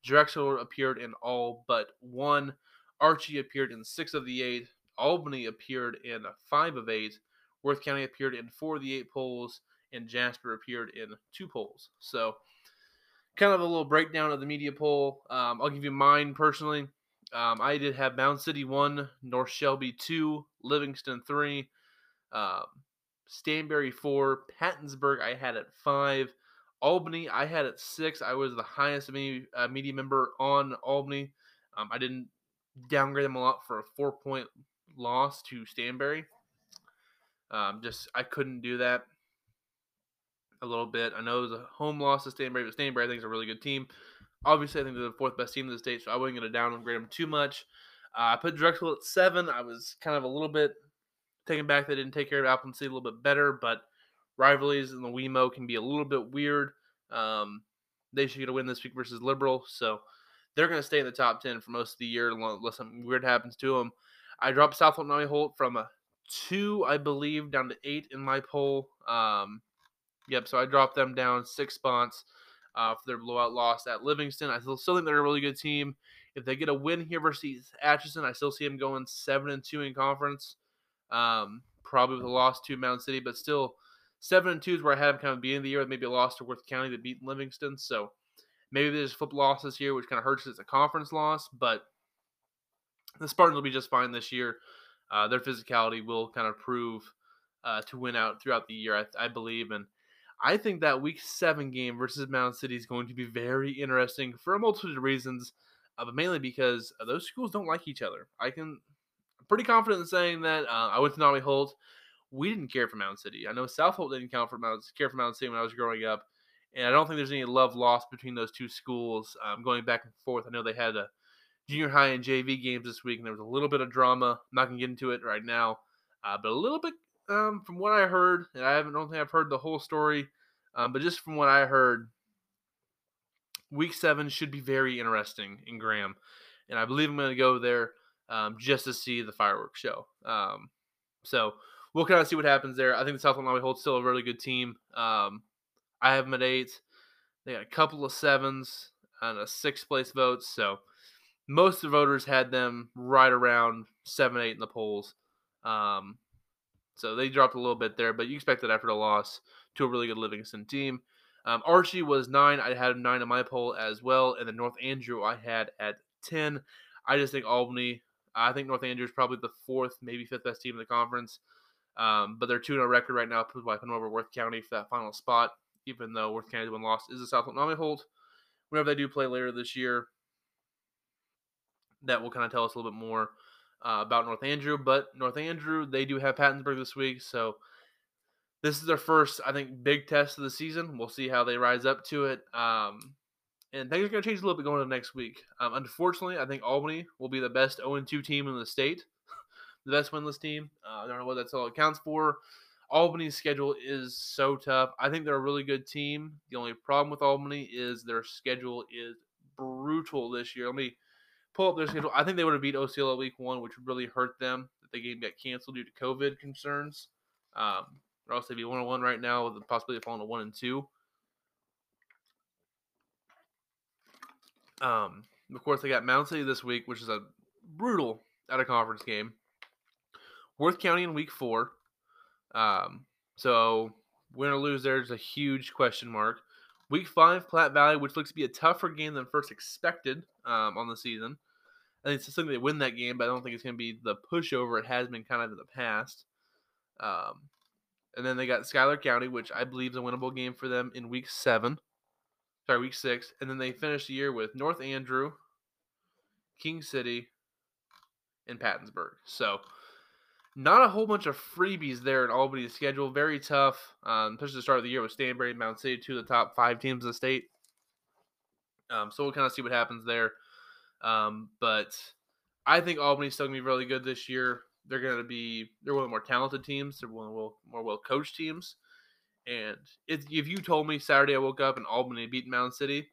Drexel appeared in all but one. Archie appeared in six of the eight. Albany appeared in five of eight. Worth County appeared in four of the eight polls. And Jasper appeared in two polls. So, kind of a little breakdown of the media poll. Um, I'll give you mine personally. Um, I did have Mound City 1, North Shelby 2, Livingston 3, um, Stanberry 4, Pattonsburg I had at 5, Albany I had at 6. I was the highest media, uh, media member on Albany. Um, I didn't downgrade them a lot for a four point loss to Stanberry. Um, just I couldn't do that a little bit. I know it was a home loss to Stanberry, but Stanberry I think is a really good team. Obviously, I think they're the fourth best team in the state, so I wasn't going to downgrade them too much. Uh, I put Drexel at seven. I was kind of a little bit taken back they didn't take care of Appleton City a little bit better, but rivalries in the WeMo can be a little bit weird. Um, they should get a win this week versus Liberal, so they're going to stay in the top 10 for most of the year unless something weird happens to them. I dropped South Holt Holt from a two, I believe, down to eight in my poll. Um, yep, so I dropped them down six spots uh, for their blowout loss at Livingston. I still, still think they're a really good team. If they get a win here versus Atchison, I still see them going seven and two in conference. Um, probably with a loss to Mound City, but still seven and two is where I had them kind of beginning the year. Maybe a loss to Worth County that beat Livingston. So maybe there's flip losses here, which kind of hurts as a conference loss, but the Spartans will be just fine this year. Uh, their physicality will kind of prove uh, to win out throughout the year, I, I, believe. And I think that week seven game versus Mound City is going to be very interesting for a multitude of reasons, uh, but mainly because those schools don't like each other. I can, I'm pretty confident in saying that. Uh, I went to Nodaway Holt. We didn't care for Mound City. I know South Holt didn't count for Mount, care for Mound City when I was growing up. And I don't think there's any love lost between those two schools. Um, going back and forth, I know they had a junior high and JV games this week, and there was a little bit of drama. I'm not gonna get into it right now, uh, but a little bit um, from what I heard, and I haven't don't think I've heard the whole story, um, but just from what I heard, week seven should be very interesting in Graham, and I believe I'm going to go there um, just to see the fireworks show. Um, so we'll kind of see what happens there. I think the South Illinois holds still a really good team. Um, I have them at eight. They got a couple of sevens and a sixth place vote. So most of the voters had them right around seven, eight in the polls. Um, so they dropped a little bit there, but you expect that after the loss to a really good Livingston team. Um, Archie was nine. I had nine in my poll as well. And then North Andrew I had at 10. I just think Albany, I think North Andrew is probably the fourth, maybe fifth best team in the conference. Um, but they're 2 0 record right now, put wiping over Worth County for that final spot even though Worth County one lost is the South Nami hold. Whenever they do play later this year, that will kind of tell us a little bit more uh, about North Andrew. But North Andrew, they do have Pattonsburg this week, so this is their first, I think, big test of the season. We'll see how they rise up to it. Um, and things are going to change a little bit going into next week. Um, unfortunately, I think Albany will be the best 0 2 team in the state, the best winless team. Uh, I don't know what that's all accounts for. Albany's schedule is so tough. I think they're a really good team. The only problem with Albany is their schedule is brutal this year. Let me pull up their schedule. I think they would have beat Osceola week one, which really hurt them if the game got canceled due to COVID concerns. Um, or else they'd be one on one right now with the possibility of falling to one and two. Um, of course, they got Mound City this week, which is a brutal out of conference game. Worth County in week four. Um, so win or lose, there's a huge question mark. Week five, Platte Valley, which looks to be a tougher game than first expected um, on the season. I think it's something they win that game, but I don't think it's going to be the pushover it has been kind of in the past. Um, and then they got Schuyler County, which I believe is a winnable game for them in week seven. Sorry, week six. And then they finish the year with North Andrew, King City, and Pattonsburg. So not a whole bunch of freebies there in Albany's schedule. Very tough, um, especially the start of the year with Stanberry and Mound City, two of the top five teams in the state. Um, so we'll kind of see what happens there. Um, but I think Albany's still gonna be really good this year. They're gonna be they're one of the more talented teams. They're one of the more well coached teams. And if, if you told me Saturday I woke up and Albany beat Mound City,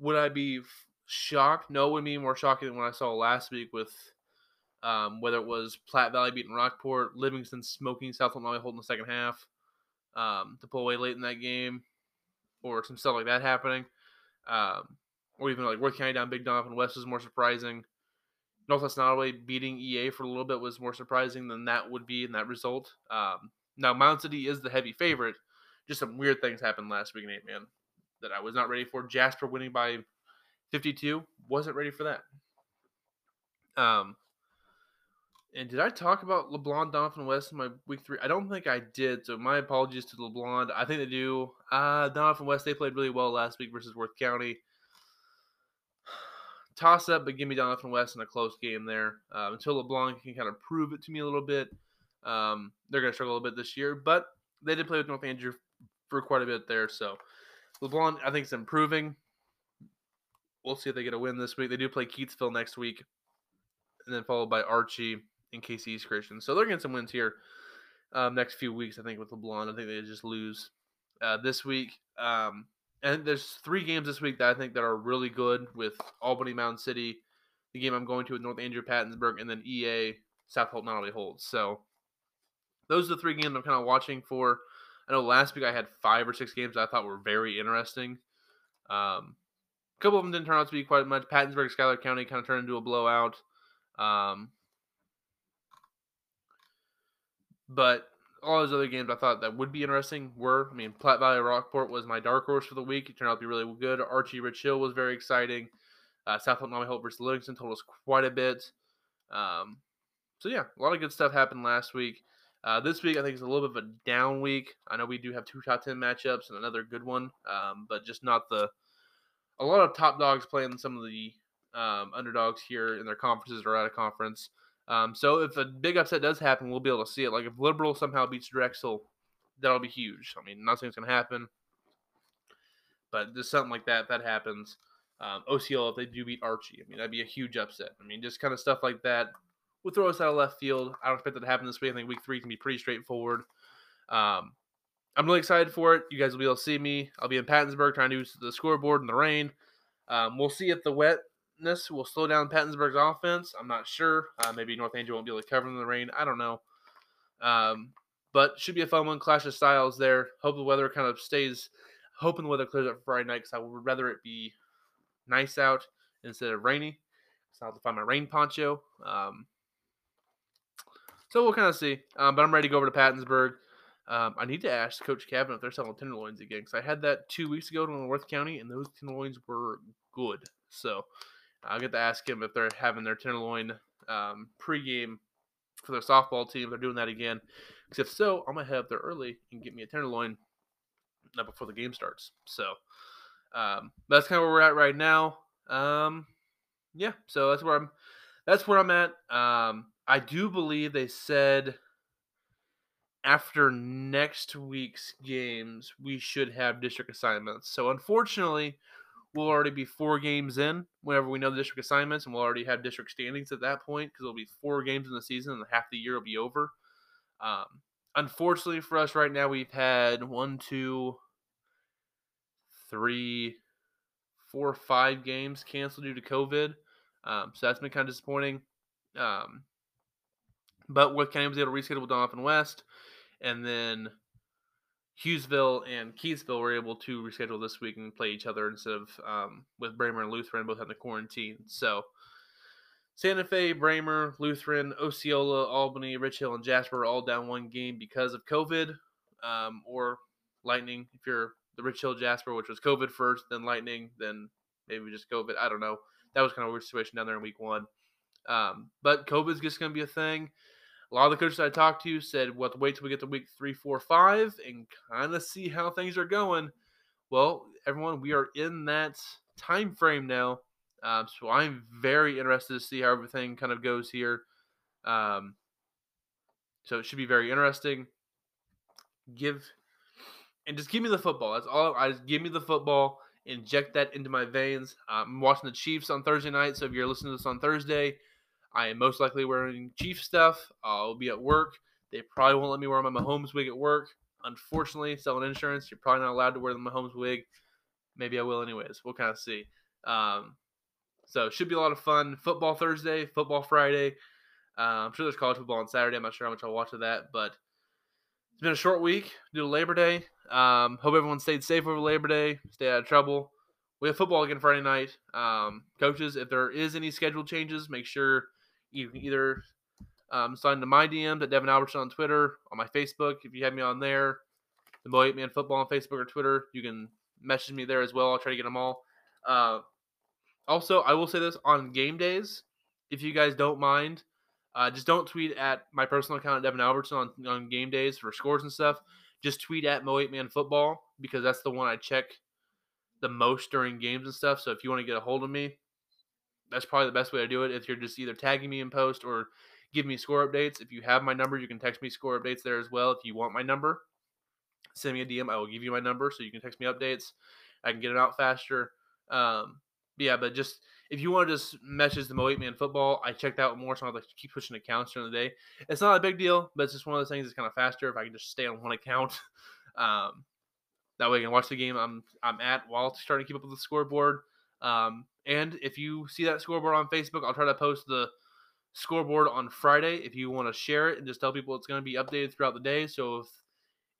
would I be shocked? No, it would be more shocking than what I saw last week with um, whether it was Platte Valley beating Rockport, Livingston smoking South Valley holding the second half um, to pull away late in that game, or some stuff like that happening. Um, or even like Worth County down Big Donovan West was more surprising. Northwest Nodaway beating EA for a little bit was more surprising than that would be in that result. Um, now, Mount City is the heavy favorite. Just some weird things happened last week in 8 man that I was not ready for. Jasper winning by 52, wasn't ready for that. Um, and did I talk about LeBlond Donovan West in my week three? I don't think I did. So my apologies to LeBlond. I think they do. Uh, Donovan West, they played really well last week versus Worth County toss up, but give me Donovan West in a close game there. Uh, until LeBlond can kind of prove it to me a little bit, um, they're going to struggle a little bit this year. But they did play with North Andrew for quite a bit there. So LeBlond, I think, is improving. We'll see if they get a win this week. They do play Keytesville next week, and then followed by Archie and KC East Christian. So they're getting some wins here um, next few weeks, I think, with LeBlond. I think they just lose uh, this week. Um, and there's three games this week that I think that are really good with Albany Mound City, the game I'm going to with North Andrew Pattonsburg, and then EA South Holt only holds. So those are the three games I'm kind of watching for. I know last week I had five or six games I thought were very interesting. Um, a couple of them didn't turn out to be quite much. Pattonsburg, Schuyler County kind of turned into a blowout. Um, but all those other games I thought that would be interesting were, I mean, Platte Valley Rockport was my dark horse for the week. It turned out to be really good. Archie Rich Hill was very exciting. Uh, South Alabama Hope versus Livingston told us quite a bit. Um, so yeah, a lot of good stuff happened last week. Uh, this week I think it's a little bit of a down week. I know we do have two top ten matchups and another good one, um, but just not the. A lot of top dogs playing some of the um, underdogs here in their conferences or out of conference. Um, so if a big upset does happen, we'll be able to see it. Like if Liberal somehow beats Drexel, that'll be huge. I mean, nothing's to happen, but just something like that, if that happens. Um, OCL, if they do beat Archie, I mean, that'd be a huge upset. I mean, just kind of stuff like that will throw us out of left field. I don't expect that to happen this week. I think week three can be pretty straightforward. Um, I'm really excited for it. You guys will be able to see me. I'll be in Pattonsburg trying to use the scoreboard in the rain. Um, we'll see if the wet will slow down Pattonsburg's offense. I'm not sure. Uh, maybe North Andrew won't be able to cover in the rain. I don't know. Um, but should be a fun one. Clash of styles there. Hope the weather kind of stays. Hoping the weather clears up Friday night because I would rather it be nice out instead of rainy. So I'll have to find my rain poncho. Um, so we'll kind of see. Um, but I'm ready to go over to Pattonsburg. Um, I need to ask Coach Kevin if they're selling tenderloins again because I had that two weeks ago in Worth County, and those tenderloins were good. So I'll get to ask him if they're having their tenderloin um, pregame for their softball team. They're doing that again. Because if so, I'm gonna head up there early and get me a tenderloin uh, before the game starts. So um, that's kind of where we're at right now. Um, yeah, so that's where I'm. That's where I'm at. Um, I do believe they said after next week's games we should have district assignments. So unfortunately, we'll already be four games in whenever we know the district assignments, and we'll already have district standings at that point because it'll be four games in the season and half the year will be over. Um, unfortunately for us right now, we've had one, two, three, four, five games canceled due to COVID. Um, so that's been kind of disappointing. Um, but Worth County was able to reschedule Donovan West, and then Hughesville and Keytesville were able to reschedule this week and play each other instead of um, with Braymer and Lutheran both having the quarantine. So Santa Fe, Braymer, Lutheran, Osceola, Albany, Rich Hill, and Jasper are all down one game because of COVID um, or Lightning. If you're the Rich Hill Jasper, which was COVID first, then Lightning, then maybe just COVID. I don't know. That was kind of a weird situation down there in week one. Um, but COVID's just going to be a thing a lot of the coaches I talked to said we'll to wait till we get to week three, four, five, and kind of see how things are going. Well, everyone, we are in that time frame now, um, so I'm very interested to see how everything kind of goes here. Um, So it should be very interesting. Give and just give me the football. That's all. I just give me the football. Inject that into my veins. I'm watching the Chiefs on Thursday night. So if you're listening to this on Thursday, I am most likely wearing Chief stuff. I'll be at work. They probably won't let me wear my Mahomes wig at work. Unfortunately, selling insurance, you're probably not allowed to wear the Mahomes wig. Maybe I will anyways. We'll kind of see. Um, so should be a lot of fun. Football Thursday, football Friday. Uh, I'm sure there's college football on Saturday. I'm not sure how much I'll watch of that, but it's been a short week due to Labor Day. Um, hope everyone stayed safe over Labor Day, stay out of trouble. We have football again Friday night. Um, coaches, if there is any schedule changes, make sure you can either um, sign to my DMs at Devin Albertson on Twitter, on my Facebook. If you have me on there, the Mo 8 Man Football on Facebook or Twitter, you can message me there as well. I'll try to get them all. Uh, also, I will say this on game days, if you guys don't mind, uh, just don't tweet at my personal account at Devin Albertson on, on game days for scores and stuff. Just tweet at Mo 8 Man Football because that's the one I check the most during games and stuff. So if you want to get a hold of me, that's probably the best way to do it. If you're just either tagging me in post or give me score updates. If you have my number, you can text me score updates there as well. If you want my number, send me a DM. I will give you my number so you can text me updates. I can get it out faster. Um, yeah, but just if you want to just message the Mo 8 Man football, I checked out more, so I have to keep pushing accounts during the day. It's not a big deal, but it's just one of those things that's kind of faster if I can just stay on one account. Um, that way I can watch the game I'm I'm at while starting to keep up with the scoreboard. Um, and if you see that scoreboard on Facebook, I'll try to post the scoreboard on Friday if you want to share it and just tell people it's going to be updated throughout the day. So if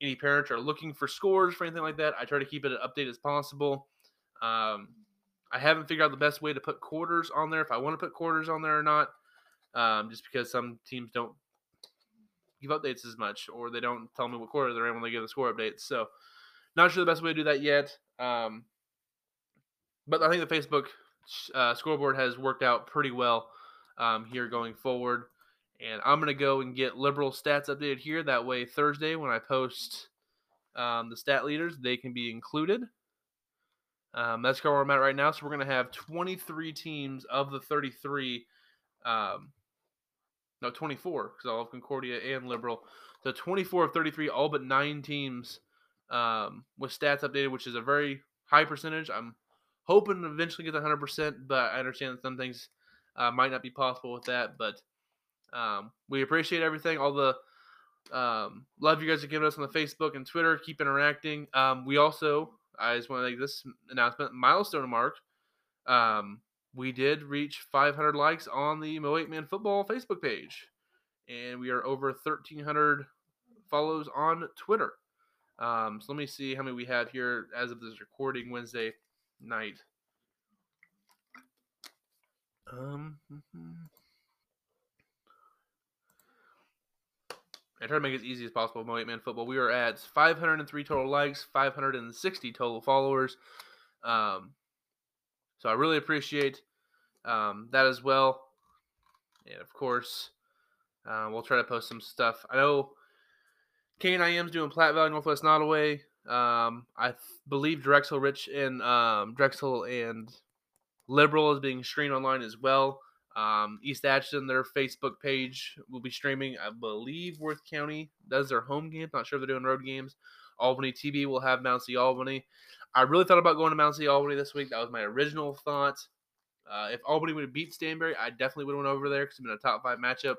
any parents are looking for scores for anything like that, I try to keep it as updated as possible. Um, I haven't figured out the best way to put quarters on there if I want to put quarters on there or not, um, just because some teams don't give updates as much or they don't tell me what quarter they're in when they give the score updates. So, not sure the best way to do that yet. Um, but I think the Facebook uh, scoreboard has worked out pretty well um, here going forward. And I'm going to go and get liberal stats updated here. That way, Thursday, when I post um, the stat leaders, they can be included. Um, that's where I'm at right now. So we're going to have 23 teams of the 33. Um, no, 24 because I'll have Concordia and Liberal. So 24 of 33, all but nine teams um, with stats updated, which is a very high percentage. I'm hoping to eventually get the 100%, but I understand that some things uh, might not be possible with that. But um, we appreciate everything, all the um, love you guys are giving us on the Facebook and Twitter. Keep interacting. Um, we also I just want to make this announcement milestone mark. Um, we did reach 500 likes on the Mo 8 Man Football Facebook page, and we are over 1,300 follows on Twitter. Um, so let me see how many we have here as of this recording Wednesday night. Um, mm-hmm. I try to make it as easy as possible. Mo 8 Man Football. We are at 503 total likes, 560 total followers. Um, so I really appreciate um, that as well. And of course, uh, we'll try to post some stuff. I know KNIM's doing Platte Valley, Northwest Nodaway. Um, I th- believe Drexel Rich and um, Drexel and Liberal is being streamed online as well. Um, East Atchison, their Facebook page will be streaming. I believe Worth County does their home games. Not sure if they're doing road games. Albany TV will have Mount C Albany. I really thought about going to Mount C Albany this week. That was my original thought. Uh, if Albany would have beat Stanberry, I definitely would have went over there because it's been a top five matchup.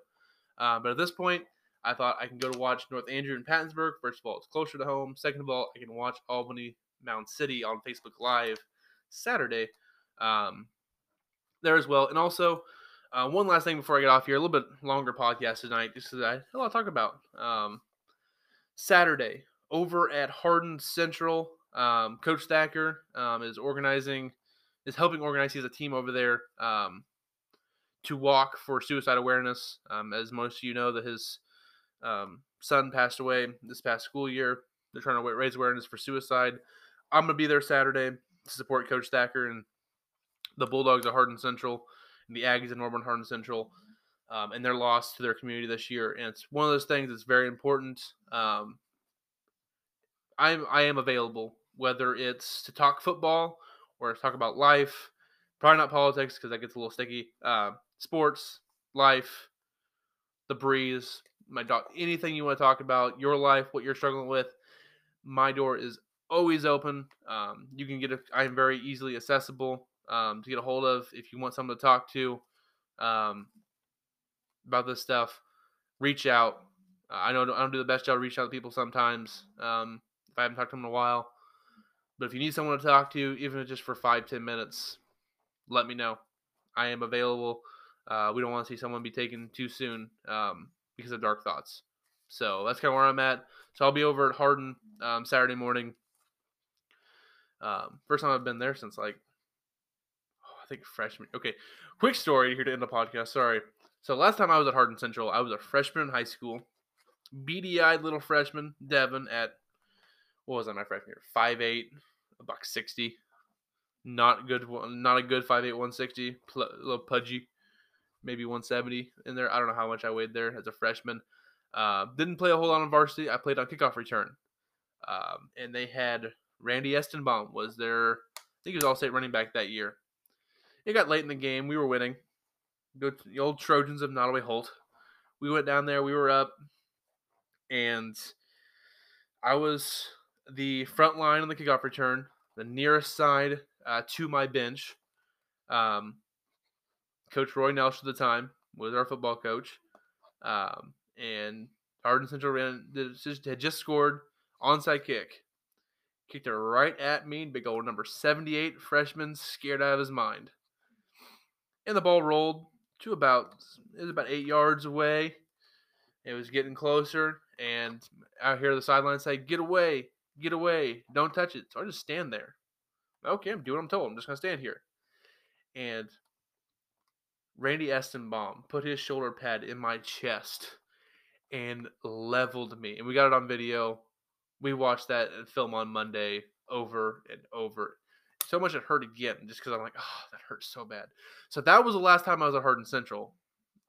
Uh, but at this point, I thought I can go to watch North Andrew and Pattonsburg. First of all, it's closer to home. Second of all, I can watch Albany Mound City on Facebook Live Saturday um, there as well. And also, uh, one last thing before I get off here, a little bit longer podcast tonight, just because I a lot to talk about. Um, Saturday over at Hardin Central, um, Coach Thacker um, is organizing, is helping organize. He has a team over there um, to walk for suicide awareness. Um, as most of you know, that his um, son passed away this past school year. They're trying to raise awareness for suicide. I'm gonna be there Saturday to support Coach Thacker and the Bulldogs at Hardin Central and the Aggies in Norborne Hardin Central, um, and their loss to their community this year. And it's one of those things that's very important. Um, I'm I am available whether it's to talk football or to talk about life. Probably not politics because that gets a little sticky. Uh, sports, life, the breeze, my dog, anything you want to talk about, your life, what you're struggling with, my door is always open. Um, you can get a, I am very easily accessible um, to get a hold of if you want someone to talk to um, about this stuff. Reach out. Uh, I know I don't do the best job reaching out to people sometimes um, if I haven't talked to them in a while. But if you need someone to talk to, even if just for five ten minutes, let me know. I am available. Uh, we don't want to see someone be taken too soon um, because of dark thoughts. So that's kind of where I'm at. So I'll be over at Hardin um, Saturday morning. Um, first time I've been there since like, oh, I think freshman. Okay, quick story here to end the podcast. Sorry. So last time I was at Hardin Central, I was a freshman in high school. Beady eyed little freshman, Devin, at what was I my freshman year? Five eight, a buck sixty. Not good. Not a good five eight one sixty. A little pudgy, maybe one seventy in there. I don't know how much I weighed there as a freshman. Uh, didn't play a whole lot on varsity. I played on kickoff return, um, and they had Randy Estenbaum was their. I think he was all state running back that year. It got late in the game. We were winning. The old Trojans of Nodaway Holt. We went down there. We were up, and I was the front line on the kickoff return, the nearest side uh, to my bench. Um, coach Roy Nelson at the time was our football coach, um, and Hardin Central ran had just scored onside kick, kicked it right at me. Big old number seventy-eight freshman, scared out of his mind, and the ball rolled to about it was about eight yards away. It was getting closer, and I hear the sideline say, "Get away! Get away! Don't touch it!" So I just stand there. Okay, I'm doing what I'm told. I'm just gonna stand here. And Randy Estenbaum put his shoulder pad in my chest and leveled me. And we got it on video. We watched that film on Monday over and over. So much it hurt again, just because I'm like, oh, that hurts so bad. So that was the last time I was at Hardin Central.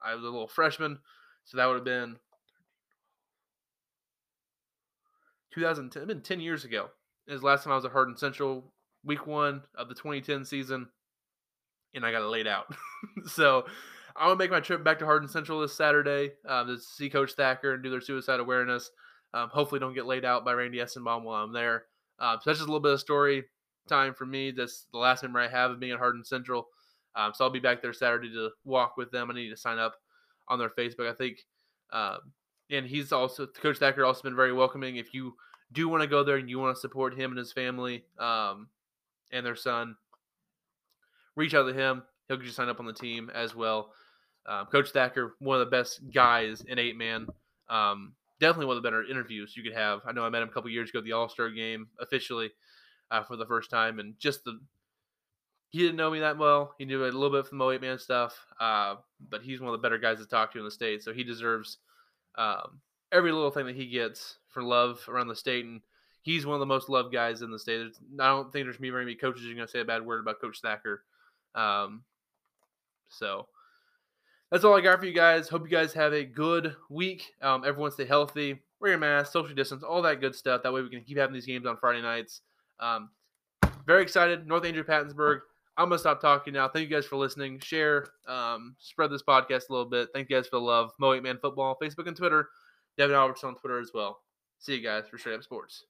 I was a little freshman, so that would have been 2010. been 10 years ago. It was last time I was at Hardin Central, week one of the 2010 season, and I got it laid out. so I'm gonna make my trip back to Hardin Central this Saturday um, to see Coach Thacker and do their suicide awareness. Um, hopefully, don't get laid out by Randy Estenbaum while I'm there. Um, so that's just a little bit of story time for me. That's the last memory I have of being at Hardin Central. Um, so I'll be back there Saturday to walk with them. I need to sign up on their Facebook. I think, um, and he's also Coach Thacker also been very welcoming. If you do want to go there and you want to support him and his family um, and their son, reach out to him. He'll get you signed up on the team as well. Um, Coach Thacker, one of the best guys in eight man. Um, definitely one of the better interviews you could have. I know I met him a couple years ago at the All Star game officially uh, for the first time, and just the he didn't know me that well. He knew a little bit from the eight man stuff, uh, but he's one of the better guys to talk to in the state. So he deserves um, every little thing that he gets for love around the state, and he's one of the most loved guys in the state. There's, I don't think there's me very many coaches are going to say a bad word about Coach Thacker. Um, so that's all I got for you guys. Hope you guys have a good week. Um, everyone stay healthy, wear your mask, social distance, all that good stuff. That way we can keep having these games on Friday nights. Um, very excited. North Andrew Pattonsburg. I'm gonna stop talking now. Thank you guys for listening. Share, um, spread this podcast a little bit. Thank you guys for the love. Mo 8 Man Football, Facebook and Twitter. Devin Albertson on Twitter as well. See you guys for Straight Up Sports.